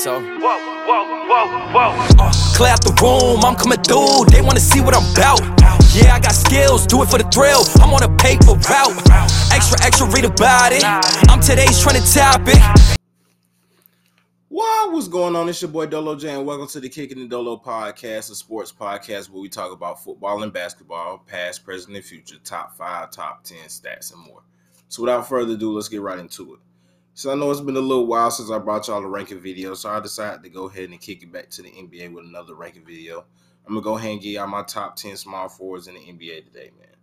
so. Whoa, whoa, whoa, whoa. Uh, clear out the room, I'm coming through. They wanna see what I'm about. Yeah, I got skills, do it for the thrill. I'm on a paper route. Extra, extra, read about it. I'm today's trying to trending topic. What was going on? It's your boy Dolo J, and welcome to the Kicking It Dolo podcast, a sports podcast where we talk about football and basketball, past, present, and future, top five, top ten stats, and more. So, without further ado, let's get right into it. So, I know it's been a little while since I brought y'all a ranking video, so I decided to go ahead and kick it back to the NBA with another ranking video. I'm gonna go ahead and give y'all my top ten small forwards in the NBA today, man.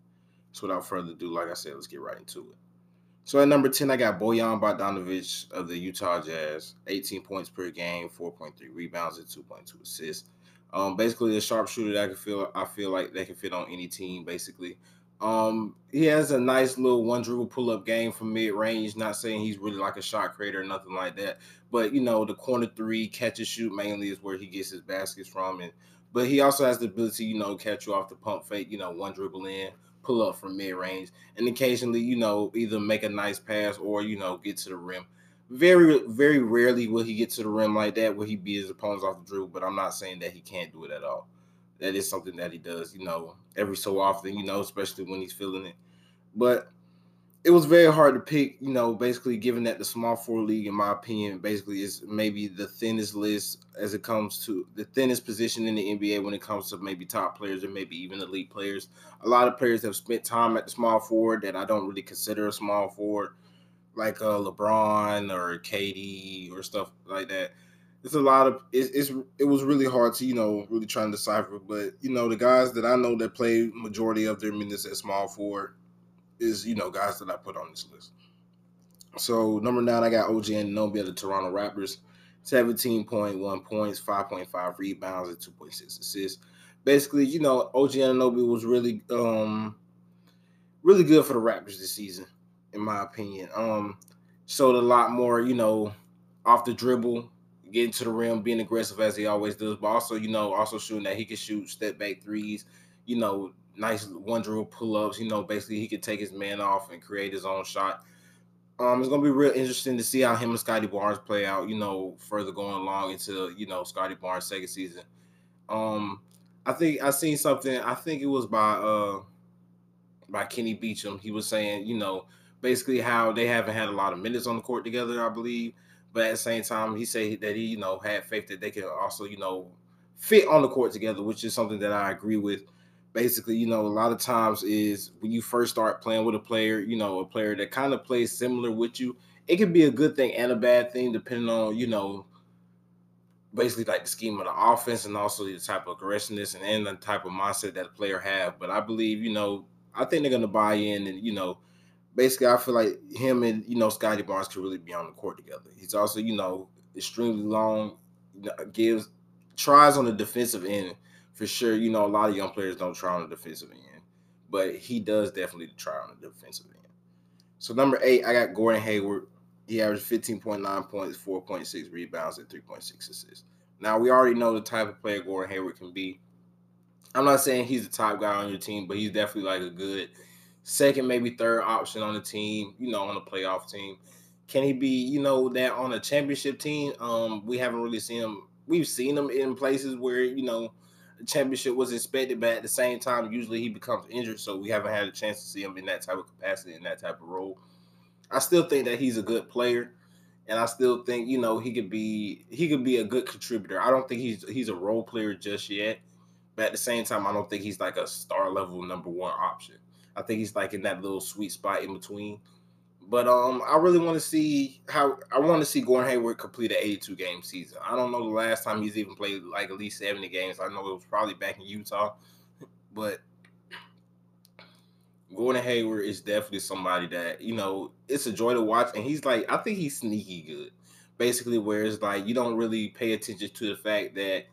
So, without further ado, like I said, let's get right into it. So at number 10, I got Bojan Bogdanovic of the Utah Jazz. 18 points per game, 4.3 rebounds, and 2.2 assists. Um, basically a sharpshooter that I can feel I feel like they can fit on any team, basically. Um, he has a nice little one dribble pull up game from mid range. Not saying he's really like a shot creator or nothing like that, but you know the corner three catch and shoot mainly is where he gets his baskets from, and but he also has the ability, you know, catch you off the pump fake, you know, one dribble in, pull up from mid range, and occasionally, you know, either make a nice pass or you know get to the rim. Very, very rarely will he get to the rim like that where he beat his opponents off the dribble. But I'm not saying that he can't do it at all. That is something that he does, you know, every so often, you know, especially when he's feeling it. But it was very hard to pick, you know, basically given that the small four league, in my opinion, basically is maybe the thinnest list as it comes to the thinnest position in the NBA when it comes to maybe top players or maybe even elite players. A lot of players have spent time at the small forward that I don't really consider a small forward, like uh, LeBron or KD or stuff like that. It's a lot of it's, it's it was really hard to you know really try and decipher, but you know the guys that I know that play majority of their minutes at small forward is you know guys that I put on this list. So number nine, I got OG Anunoby of the Toronto Raptors, seventeen point one points, five point five rebounds, and two point six assists. Basically, you know, OG Anunoby was really um really good for the Raptors this season, in my opinion. Um, showed a lot more, you know, off the dribble, getting to the rim, being aggressive as he always does, but also, you know, also shooting that he can shoot step back threes, you know, nice one dribble pull ups. You know, basically he could take his man off and create his own shot. Um, it's gonna be real interesting to see how him and Scottie Barnes play out. You know, further going along into you know Scottie Barnes' second season. Um, I think I seen something. I think it was by uh by Kenny Beecham. He was saying, you know, basically how they haven't had a lot of minutes on the court together. I believe, but at the same time, he said that he you know had faith that they could also you know fit on the court together, which is something that I agree with basically, you know, a lot of times is when you first start playing with a player, you know, a player that kind of plays similar with you, it can be a good thing and a bad thing depending on, you know, basically like the scheme of the offense and also the type of aggressiveness and, and the type of mindset that the player have. But I believe, you know, I think they're gonna buy in and, you know, basically I feel like him and, you know, Scottie Barnes could really be on the court together. He's also, you know, extremely long, gives tries on the defensive end for sure, you know, a lot of young players don't try on the defensive end, but he does definitely try on the defensive end. So number eight, I got Gordon Hayward. He averaged 15.9 points, 4.6 rebounds, and 3.6 assists. Now we already know the type of player Gordon Hayward can be. I'm not saying he's the top guy on your team, but he's definitely like a good second, maybe third option on the team, you know, on a playoff team. Can he be, you know, that on a championship team? Um, we haven't really seen him. We've seen him in places where, you know, championship was expected, but at the same time, usually he becomes injured, so we haven't had a chance to see him in that type of capacity in that type of role. I still think that he's a good player, and I still think you know he could be he could be a good contributor. I don't think he's he's a role player just yet, but at the same time, I don't think he's like a star level number one option. I think he's like in that little sweet spot in between. But um, I really want to see how I want to see Gordon Hayward complete an 82 game season. I don't know the last time he's even played like at least 70 games. I know it was probably back in Utah, but Gordon Hayward is definitely somebody that you know it's a joy to watch, and he's like I think he's sneaky good. Basically, where it's like you don't really pay attention to the fact that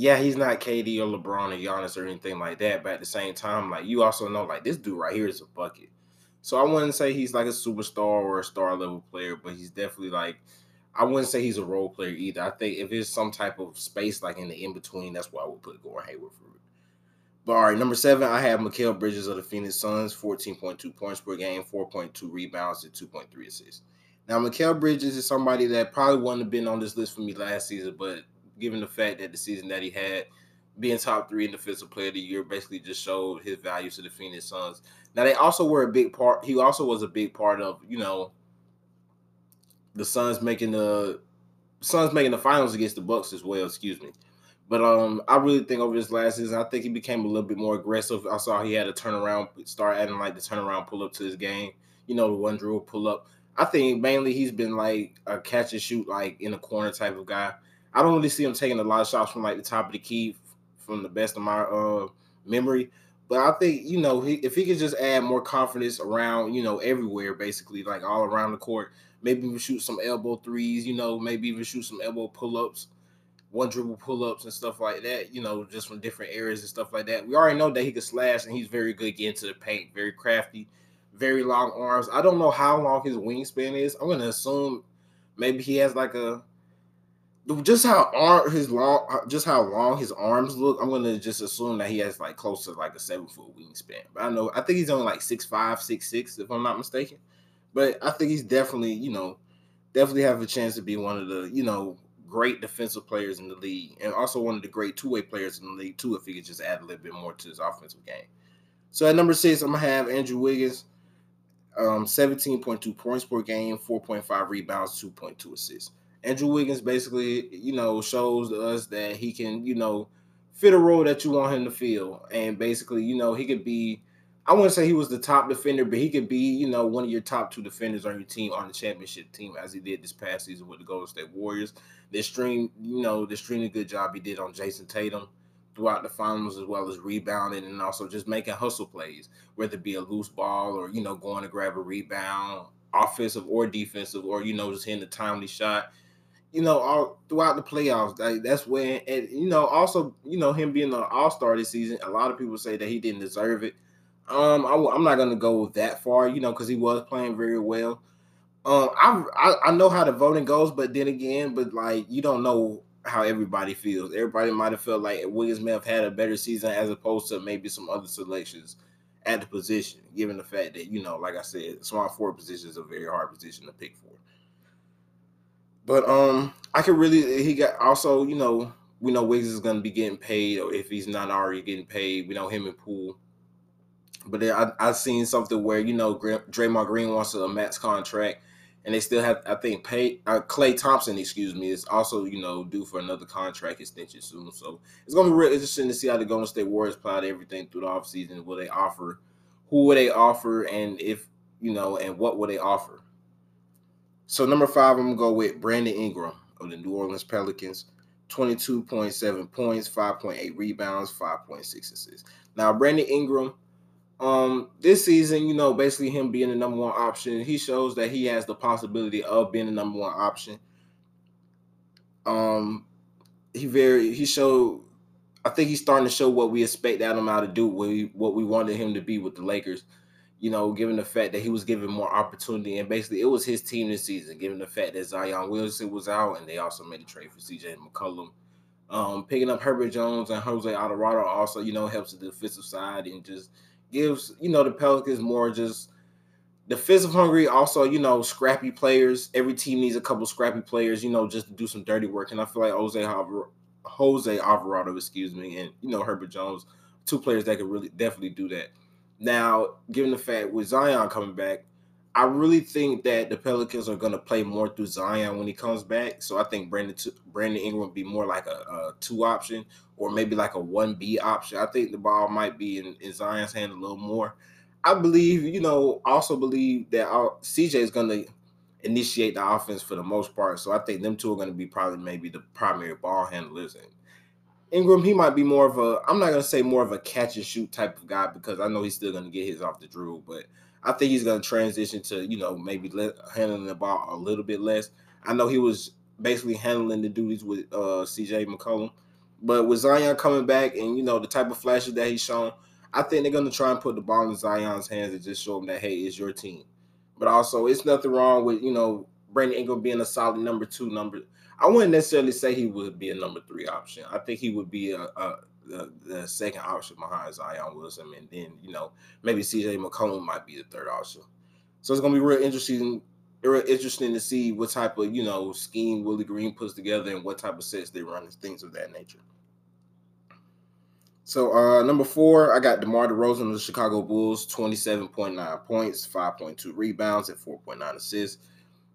yeah, he's not KD or LeBron or Giannis or anything like that, but at the same time, like you also know like this dude right here is a bucket. So I wouldn't say he's like a superstar or a star level player, but he's definitely like I wouldn't say he's a role player either. I think if it's some type of space like in the in between, that's why I would put Gordon Hayward for it. But all right, number seven, I have Mikal Bridges of the Phoenix Suns, 14.2 points per game, 4.2 rebounds, and 2.3 assists. Now, Mikal Bridges is somebody that probably wouldn't have been on this list for me last season, but given the fact that the season that he had, being top three in defensive player of the year, basically just showed his value to the Phoenix Suns. Now, they also were a big part. He also was a big part of you know the Suns making the Suns making the finals against the Bucks as well. Excuse me. But um, I really think over this last season, I think he became a little bit more aggressive. I saw he had a turnaround, start adding like the turnaround pull up to his game. You know, the one drill pull up. I think mainly he's been like a catch and shoot, like in the corner type of guy. I don't really see him taking a lot of shots from like the top of the key, from the best of my uh memory. But I think you know he, if he could just add more confidence around, you know, everywhere, basically like all around the court. Maybe even shoot some elbow threes, you know, maybe even shoot some elbow pull ups one dribble pull ups and stuff like that, you know, just from different areas and stuff like that. We already know that he can slash and he's very good getting to the paint, very crafty, very long arms. I don't know how long his wingspan is. I'm gonna assume maybe he has like a just how arm his long just how long his arms look. I'm gonna just assume that he has like close to like a seven foot wingspan. But I know I think he's only like six five, six six, if I'm not mistaken. But I think he's definitely, you know, definitely have a chance to be one of the, you know, great defensive players in the league, and also one of the great two way players in the league too. If he could just add a little bit more to his offensive game. So at number six, I'm gonna have Andrew Wiggins, um, 17.2 points per game, 4.5 rebounds, 2.2 assists. Andrew Wiggins basically, you know, shows us that he can, you know, fit a role that you want him to fill, and basically, you know, he could be I wouldn't say he was the top defender, but he could be, you know, one of your top two defenders on your team on the championship team, as he did this past season with the Golden State Warriors. The extreme, you know, the extremely good job he did on Jayson Tatum throughout the finals, as well as rebounding and also just making hustle plays, whether it be a loose ball or you know going to grab a rebound, offensive or defensive, or you know just hitting a timely shot. You know, all throughout the playoffs, that's when, and you know, also, you know, him being an All Star this season, a lot of people say that he didn't deserve it um, I, am not gonna go that far, you know, because he was playing very well. Um, I, I I know how the voting goes, but then again, but like you don't know how everybody feels. Everybody might have felt like Wiggins may have had a better season as opposed to maybe some other selections at the position, given the fact that you know, like I said, small forward position is a very hard position to pick for. But um, I could really he got also you know we know Wiggins is to be getting paid, or if he's not already getting paid, we know him and Poole but I I seen something where you know Draymond Green wants a max contract, and they still have I think pay uh, Klay Thompson, excuse me, is also you know due for another contract extension soon. So it's gonna be real interesting to see how the Golden State Warriors plot everything through the offseason. Will they offer? Who will they offer? And if you know, and what will they offer? So number five, I'm gonna go with Brandon Ingram of the New Orleans Pelicans. 22.7 points, 5.8 rebounds, 5.6 assists. Now, Brandon Ingram, um, this season, you know, basically him being the number one option, he shows that he has the possibility of being the number one option. Um, he very he showed. I think he's starting to show what we expect Adam out to do, what we what we wanted him to be with the Lakers. You know, given the fact that he was given more opportunity, and basically it was his team this season. Given the fact that Zion Wilson was out, and they also made a trade for CJ McCollum. Um, picking up Herbert Jones and Jose Alvarado also, you know, helps the defensive side and just gives you know the Pelicans more just defensive hungry. Also, you know, scrappy players. Every team needs a couple scrappy players, you know, just to do some dirty work. And I feel like Jose Jose Alvarado, excuse me, and you know Herbert Jones, two players that could really definitely do that. Now, given the fact with Zion coming back, I really think that the Pelicans are going to play more through Zion when he comes back. So I think Brandon Brandon Ingram would be more like a, a two option or maybe like a one B option. I think the ball might be in, in, Zion's hand a little more. I believe, you know, also believe that our, CJ is going to initiate the offense for the most part. So I think them two are going to be probably maybe the primary ball handlers. And Ingram, he might be more of a, I'm not going to say more of a catch and shoot type of guy because I know he's still going to get his off the drill, but – I think he's going to transition to you know maybe let, handling the ball a little bit less. I know he was basically handling the duties with uh, C.J. McCollum, but with Zion coming back and you know the type of flashes that he's shown, I think they're going to try and put the ball in Zion's hands and just show him that hey, it's your team. But also, it's nothing wrong with you know Brandon Ingram being a solid number two number. I wouldn't necessarily say he would be a number three option. I think he would be a, a the, the second option behind Zion Wilson, and then you know maybe CJ McCollum might be the third option. So it's gonna be real interesting real interesting to see what type of you know scheme Willie Green puts together and what type of sets they run and things of that nature. So uh number four, I got DeMar DeRozan of the Chicago Bulls, 27.9 points, 5.2 rebounds, and 4.9 assists.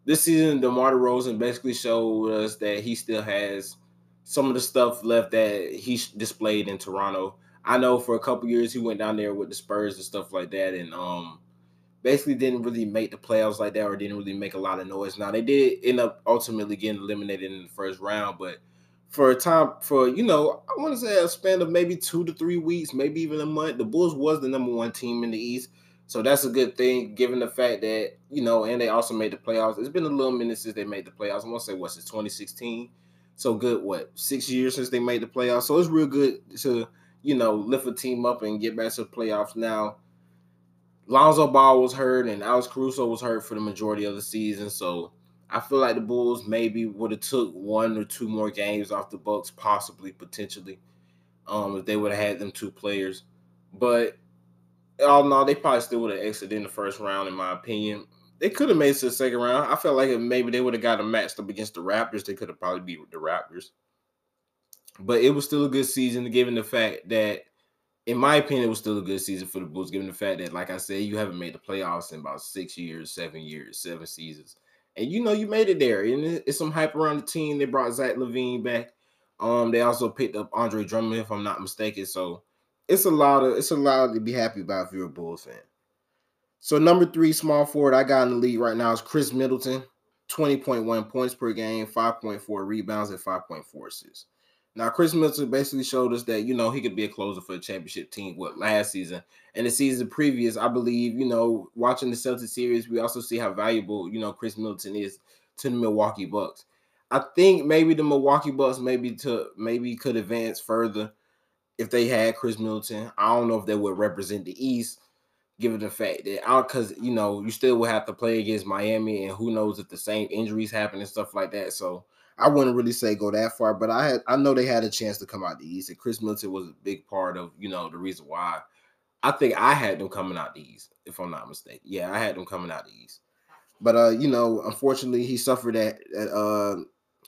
This season, DeMar DeRozan basically showed us that he still has some of the stuff left that he displayed in Toronto. I know for a couple years he went down there with the Spurs and stuff like that, and um basically didn't really make the playoffs like that or didn't really make a lot of noise. Now they did end up ultimately getting eliminated in the first round, but for a time for you know I want to say a span of maybe two to three weeks, maybe even a month. The Bulls was the number one team in the East, so that's a good thing given the fact that you know, and they also made the playoffs. It's been a little minute since they made the playoffs. I want to say what's it 2016. So good, what six years since they made the playoffs. So it's real good to you know lift a team up and get back to the playoffs now. Lonzo Ball was hurt and Alex Caruso was hurt for the majority of the season, so I feel like the Bulls maybe would have took one or two more games off the Bucks, possibly, potentially, um, if they would have had them two players. But in all, they probably still would have exited in the first round, in my opinion. They could have made it to the second round. I felt like if maybe they would have got a matched up against the Raptors, they could have probably beat the Raptors. But it was still a good season, given the fact that, in my opinion, it was still a good season for the Bulls, given the fact that, like I said, you haven't made the playoffs in about six years, seven years, seven seasons and you know you made it there. And it's some hype around the team. They brought Zach LaVine back. Um, they also picked up Andre Drummond, if I'm not mistaken. So it's a lot of it's a lot to be happy about if you're a Bulls fan. So number three small forward I got in the league right now is Khris Middleton, 20.1 points per game, 5.4 rebounds, and 5.4 assists. Now, Khris Middleton basically showed us that, you know, he could be a closer for a championship team, what, last season. And the season previous, I believe, you know, watching the Celtics series, we also see how valuable, you know, Khris Middleton is to the Milwaukee Bucks. I think maybe the Milwaukee Bucks maybe to maybe could advance further if they had Khris Middleton. I don't know if they would represent the East, given the fact that out because you know you still would have to play against Miami, and who knows if the same injuries happen and stuff like that. So I wouldn't really say go that far, but I had I know they had a chance to come out the East, and Khris Middleton was a big part of you know the reason why. I think I had them coming out the East, if I'm not mistaken. Yeah, I had them coming out the East, but uh, you know, unfortunately, he suffered that. uh,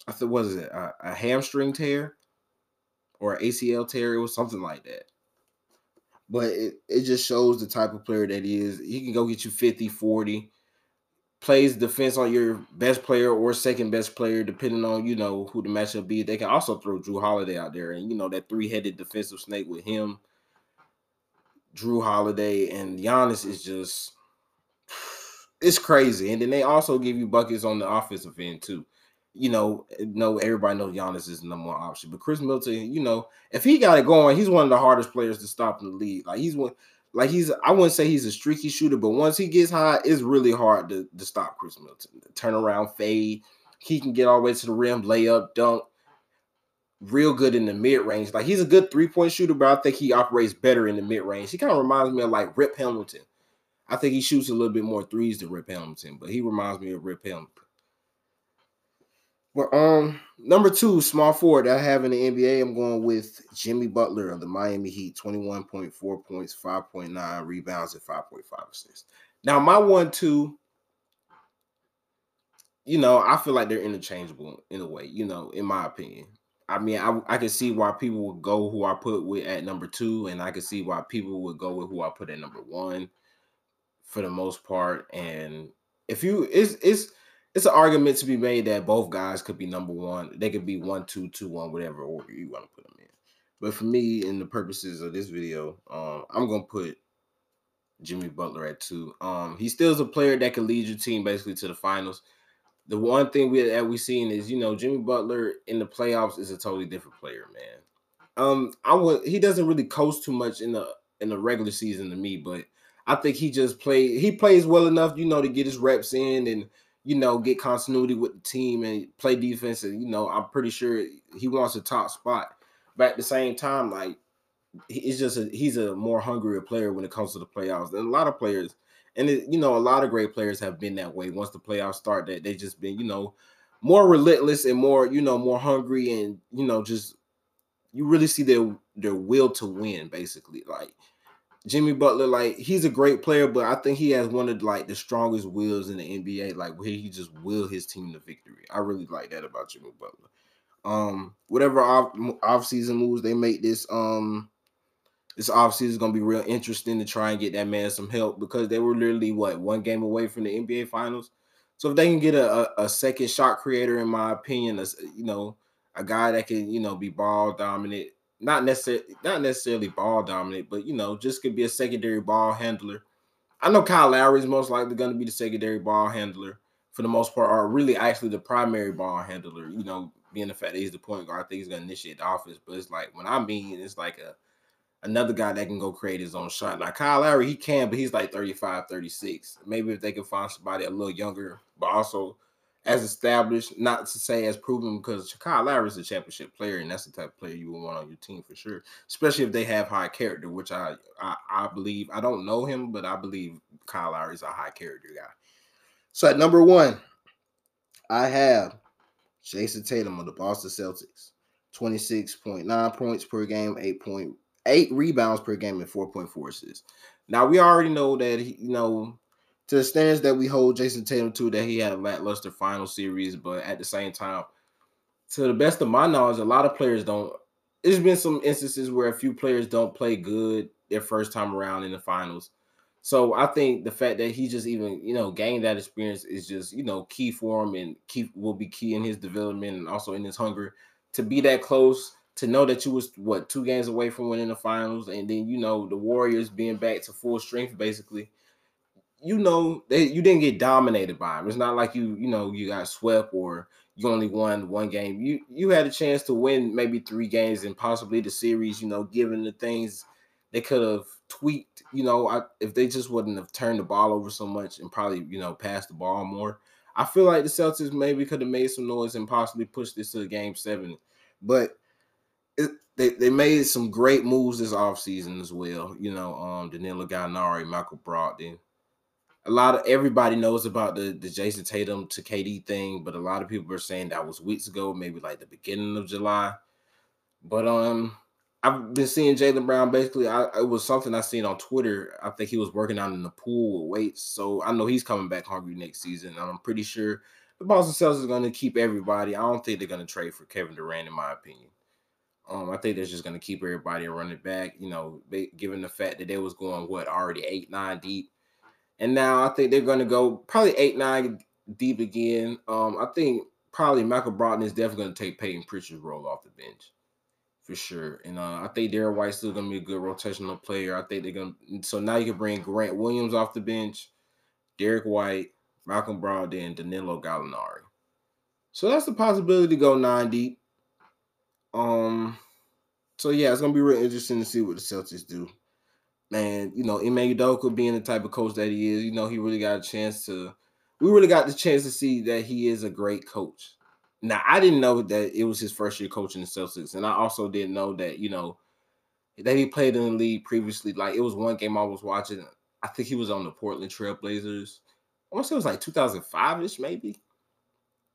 I was it a, a hamstring tear or ACL tear? It was something like that. But it, it just shows the type of player that he is. He can go get you 50, 40 plays defense on your best player or second best player, depending on you know who the matchup be. They can also throw Jrue Holiday out there, and you know that three headed defensive snake with him, Jrue Holiday, and Giannis is just it's crazy. And then they also give you buckets on the offensive end too. You know, no, everybody knows Giannis is the number one option, but Khris Middleton, you know, if he got it going, he's one of the hardest players to stop in the league. Like he's one like he's I wouldn't say he's a streaky shooter, but once he gets high, it's really hard to, to stop Khris Middleton. Turn around, fade. He can get all the way to the rim, layup, dunk. Real good in the mid range. Like he's a good three point shooter, but I think he operates better in the mid range. He kind of reminds me of like Rip Hamilton. I think he shoots a little bit more threes than Rip Hamilton, but he reminds me of Rip Hamilton. Well, um, number two, small forward that I have in the NBA, I'm going with Jimmy Butler of the Miami Heat, 21.4 points, 5.9 rebounds, and 5.5 assists. Now, my one, two, you know, I feel like they're interchangeable in a way, you know, in my opinion. I mean, I, I can see why people would go who I put with at number two, and I can see why people would go with who I put at number one for the most part. And if you it's it's it's an argument to be made that both guys could be number one. They could be one, two, two, one, whatever order you want to put them in. But for me, in the purposes of this video, um, I'm gonna put Jimmy Butler at two. Um, he still is a player that can lead your team basically to the finals. The one thing we that we've seen is you know Jimmy Butler in the playoffs is a totally different player, man. Um, I would he doesn't really coast too much in the in the regular season to me, but I think he just play he plays well enough, you know, to get his reps in and you know, get continuity with the team and play defense. And, you know, I'm pretty sure he wants a top spot. But at the same time, like, he's just a, he's a more hungrier player when it comes to the playoffs than a lot of players. And, it, you know, a lot of great players have been that way. Once the playoffs start, that they just been, you know, more relentless and more, you know, more hungry and, you know, just you really see their their will to win, basically. Like, Jimmy Butler, like he's a great player, but I think he has one of like the strongest wills in the NBA, like where he just will his team to victory. I really like that about Jimmy Butler. Um, whatever off off season moves they make this um this offseason is gonna be real interesting to try and get that man some help because they were literally what one game away from the NBA finals. So if they can get a, a, a second shot creator, in my opinion, a, you know, a guy that can, you know, be ball dominant, not necessarily not necessarily ball dominant, but you know, just could be a secondary ball handler. I know Kyle Lowry is most likely going to be the secondary ball handler for the most part, or really actually the primary ball handler. You know, being the fact that he's the point guard, I think he's going to initiate the offense. But it's like when I mean, it's like a another guy that can go create his own shot. Now, Kyle Lowry, he can, but he's like 35, 36. Maybe if they can find somebody a little younger, but also as established, not to say as proven, because Kyle Lowry is a championship player, and that's the type of player you would want on your team for sure. Especially if they have high character, which I I, I believe. I don't know him, but I believe Kyle Lowry is a high character guy. So at number one, I have Jayson Tatum of the Boston Celtics. 26.9 points per game, 8 point eight rebounds per game and 4.4 assists. Now we already know that he, you know, to the standards that we hold Jayson Tatum to, that he had a lackluster final series, but at the same time, to the best of my knowledge, a lot of players don't. There's been some instances where a few players don't play good their first time around in the finals. So I think the fact that he just even you know gained that experience is just you know key for him and key will be key in his development and also in his hunger to be that close to know that you was what two games away from winning the finals, and then you know the Warriors being back to full strength, basically. You know they you didn't get dominated by them. It's not like you you know you got swept or you only won one game. You you had a chance to win maybe three games and possibly the series. You know, given the things they could have tweaked. You know, I, if they just wouldn't have turned the ball over so much and probably you know passed the ball more. I feel like the Celtics maybe could have made some noise and possibly pushed this to the game seven, but it, they, they made some great moves this offseason as well. You know, um, Danilo Gallinari, Michael Brogdon. A lot of everybody knows about the, the Jayson Tatum to KD thing, but a lot of people are saying that was weeks ago, maybe like the beginning of July. But um, I've been seeing Jaylen Brown basically. I it was something I seen on Twitter. I think he was working out in the pool with weights, so I know he's coming back hungry next season. And I'm pretty sure the Boston Celtics are going to keep everybody. I don't think they're going to trade for Kevin Durant, in my opinion. Um, I think they're just going to keep everybody running back. You know, given the fact that they was going what already eight nine deep, and now I think they're going to go probably eight nine deep again. Um, I think probably Michael Brogdon is definitely going to take Payton Pritchard's role off the bench for sure. And uh, I think Derrick White's still going to be a good rotational player. I think they're going to. So now you can bring Grant Williams off the bench, Derrick White, Malcolm Brogdon, Danilo Gallinari. So that's the possibility to go nine deep. Um, so yeah, it's gonna be real interesting to see what the Celtics do. Man, you know, Ime Udoka being the type of coach that he is, you know, he really got a chance to. We really got the chance to see that he is a great coach. Now, I didn't know that it was his first year coaching the Celtics, and I also didn't know that you know that he played in the league previously. Like it was one game I was watching. I think he was on the Portland Trailblazers. I want to say it was like 2005 ish, maybe.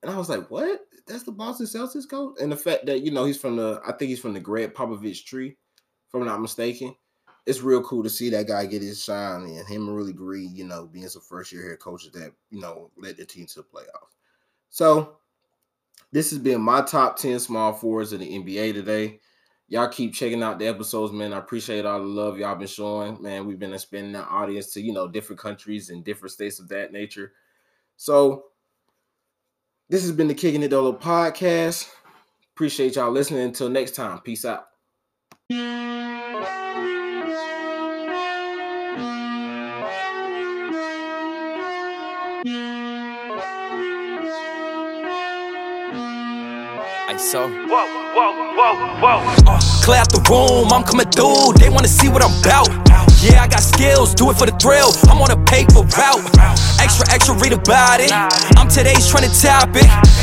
And I was like, what? That's the Boston Celtics coach? And the fact that, you know, he's from the, I think he's from the Gregg Popovich tree, if I'm not mistaken. It's real cool to see that guy get his shine and him and Willie Green, you know, being some first year head coaches that, you know, led the team to the playoffs. So this has been my top 10 small forwards of the NBA today. Y'all keep checking out the episodes, man. I appreciate all the love y'all been showing. Man, we've been expanding our audience to, you know, different countries and different states of that nature. So this has been the Kicking It Dolo podcast. Appreciate y'all listening. Until next time, peace out. Saw. Whoa, whoa, whoa, whoa. Uh, clear out the room, I'm coming through. They wanna see what I'm about. Yeah, I got skills, do it for the thrill. I'm on a paper route. Extra, extra, read about it. I'm today's trying to trending topic.